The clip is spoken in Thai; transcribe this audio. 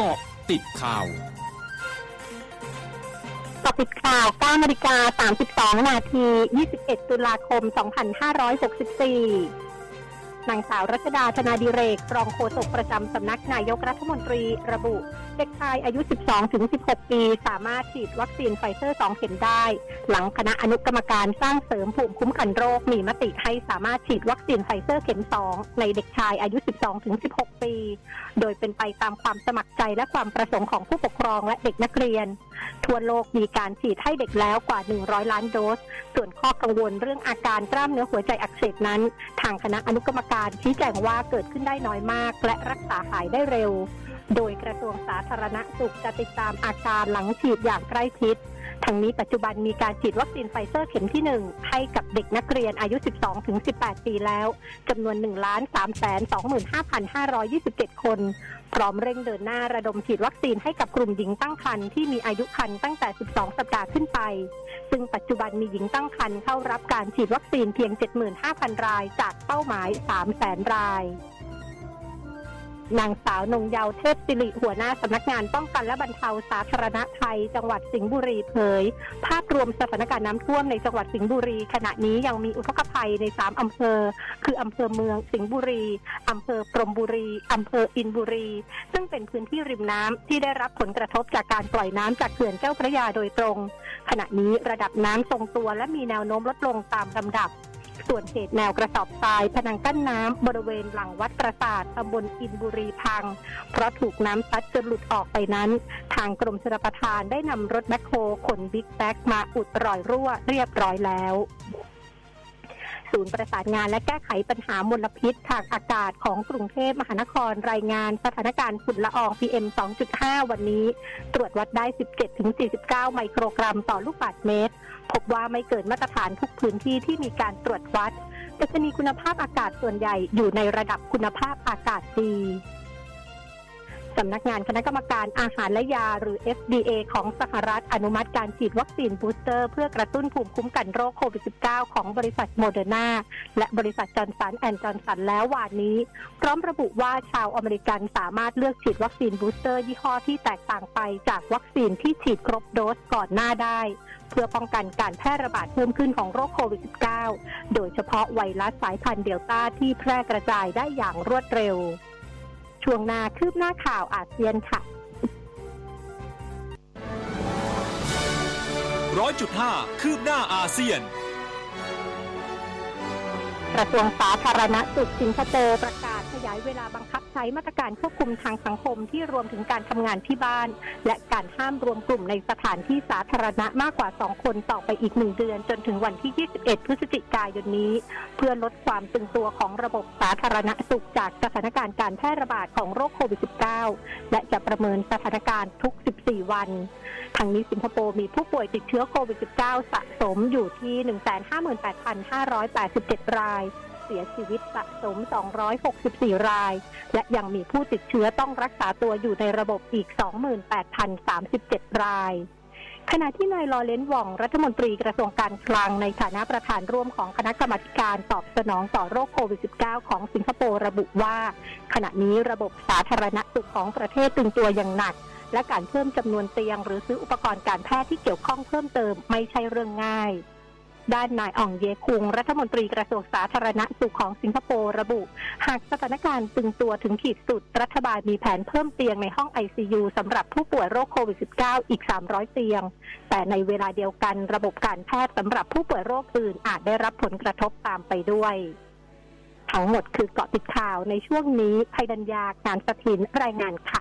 เกาะติดข่าวเกาะติดข่าว9นาฬิกา32นาที 21 ตุลาคม 2564 นางสาวรัชดาธนาดิเรก รองโฆษกประจำสำนักนายกรัฐมนตรีระบุ เด็กชายอายุ 12-16 ปี สามารถฉีดวัคซีนไฟเซอร์ 2 เข็มได้ หลังคณะอนุกรรมการสร้างเสริมภูมิคุ้มกันโรคมีมติให้สามารถฉีดวัคซีนไฟเซอร์เข็ม 2 ในเด็กชายอายุ 12-16 ปี โดยเป็นไปตามความสมัครใจและความประสงค์ของผู้ปกครองและเด็กนักเรียน ทั่วโลกมีการฉีดให้เด็กแล้วกว่า 100 ล้านโดส ส่วนข้อกังวลเรื่องอาการกล้ามเนื้อหัวใจอักเสบนั้น ทางคณะอนุกรรมการการชี้แจงว่าเกิดขึ้นได้น้อยมาก และรักษาหายได้เร็ว โดยกระทรวงสาธารณสุขจะติดตามอาการหลังฉีดอย่างใกล้ชิด ทั้งนี้ปัจจุบันมีการฉีดวัคซีนไฟเซอร์เข็มที่ 1 ให้กับเด็กนักเรียนอายุ 12-18 ปีแล้วจำนวน 1 3 2 5 5 2 7 คน พร้อมเร่งเดินหน้าระดมฉีดวัคซีนให้กับกลุ่มหญิงตั้งครรภ์ที่มีอายุครรภ์ตั้งแต่ 12 สัปดาห์ขึ้นไป ซึ่งปัจจุบันมีหญิงตั้งครรภ์เข้ารับการฉีดวัคซีนเพียง 75,000 ราย จากเป้าหมาย 300,000 ราย นางสาวนงเยาวเทพสิริหัวหน้าสำนักงานป้องกันและบรรเทาสาธารณภัย จังหวัดสิงห์บุรีเผย ภาพรวมสถานการณ์น้ำท่วมในจังหวัดสิงห์บุรี ขณะนี้ยังมีอุทกภัยใน 3 อำเภอ คืออำเภอเมืองสิงห์บุรีอำเภอปรมบุรีอำเภออินบุรี ซึ่งเป็นพื้นที่ริมน้ำที่ได้รับผลกระทบจากการปล่อยน้ำจากเขื่อนเจ้าพระยาโดยตรง ขณะนี้ระดับน้ำทรงตัวและมีแนวโน้มลดลงตามลำดับ ส่วนเหตุแนวกระสอบทรายผนังกั้นน้ำบริเวณหลังวัดประสาทตำบลอินบุรีพัง เพราะถูกน้ำซัดจนหลุดออกไปนั้น ทางกรมชลประทานได้นำรถแมคโครขนบิ๊กแบ็กมาอุดรอยรั่วเรียบร้อยแล้วศูนย์ประสานงานและแก้ไขปัญหามลพิษทางอากาศของกรุงเทพมหานครรายงานสถานการณ์ฝุ่นละออง PM 2.5 วันนี้ ตรวจวัดได้ 17-49 ไมโครกรัมต่อลูกบาศก์เมตร พบว่าไม่เกินมาตรฐานทุกพื้นที่ที่มีการตรวจวัดดัชนีคุณภาพอากาศส่วนใหญ่อยู่ในระดับคุณภาพอากาศดี สำนักงานคณะกรรมการอาหารและยาหรือ FDA ของสหรัฐอนุมัติการฉีดวัคซีนบูสเตอร์เพื่อกระตุ้นภูมิคุ้มกันโรคโควิด -19 ของบริษัทโมเดอร์นาและบริษัทจอร์นสันแอนด์จอร์นสันแล้ววันนี้ พร้อมระบุว่าชาวอเมริกันสามารถเลือกฉีดวัคซีนบูสเตอร์ยี่ห้อที่แตกต่างไปจากวัคซีนที่ฉีดครบโดสก่อนหน้าได้ เพื่อป้องกันการแพร่ระบาดเพิ่มขึ้นของโรคโควิด -19 โดยเฉพาะไวรัสสายพันธุ์เดลต้าที่แพร่กระจายได้อย่างรวดเร็ว ช่วงหน้าคืบหน้าข่าวอาเซียนค่ะร้อยจุดห้าคืบหน้าอาเซียน กระทรวงสาธารณสุขสิงคโปร์ประกาศ ขยายเวลาบังคับใช้มาตรการควบคุมทางสังคมที่รวมถึงการทำงานที่บ้าน และการห้ามรวมกลุ่มในสถานที่สาธารณะมากกว่า 2 คนต่อไปอีกหนึ่งเดือน จนถึงวันที่ 21 พฤศจิกายนนี้ เพื่อลดความตึงตัวของระบบสาธารณสุขจากสถานการณ์การแพร่ระบาดของโรคโควิด -19 และจะประเมินสถานการณ์ทุก 14 วันทางนี้สิงคโปร์มีผู้ป่วยติดเชื้อโควิด -19 สะสมอยู่ที่ 158,587 ราย เสียชีวิตสะสม 264 ราย และยังมีผู้ติดเชื้อต้องรักษาตัวอยู่ในระบบอีก 28,037 รายขณะที่นายลอเลนวองรัฐมนตรีกระทรวงการคลังในฐานะประธานร่วมของคณะกรรมการตอบสนองต่อโรคโควิด -19 ของสิงคโปร์ระบุว่า ขณะนี้ระบบสาธารณสุขของประเทศตึงตัวอย่างหนัก และการเพิ่มจำนวนเตียง หรือซื้ออุปกรณ์การแพทย์ที่เกี่ยวข้องเพิ่มเติมไม่ใช่เรื่องง่าย ด้านนายอ่องเยคุง รัฐมนตรีกระทรวงสาธารณสุขของสิงคโปร์ระบุ หากสถานการณ์ตึงตัวถึงขีดสุด รัฐบาลมีแผนเพิ่มเตียงในห้อง ICU สำหรับผู้ป่วยโรคโควิด -19 อีก 300 เตียง แต่ในเวลาเดียวกันระบบการแพทย์สำหรับผู้ป่วยโรคอื่นอาจได้รับผลกระทบตามไปด้วย ทั้งหมดคือเกาะติดข่าวในช่วงนี้ภัยดัญญาการสถินรายงานค่ะ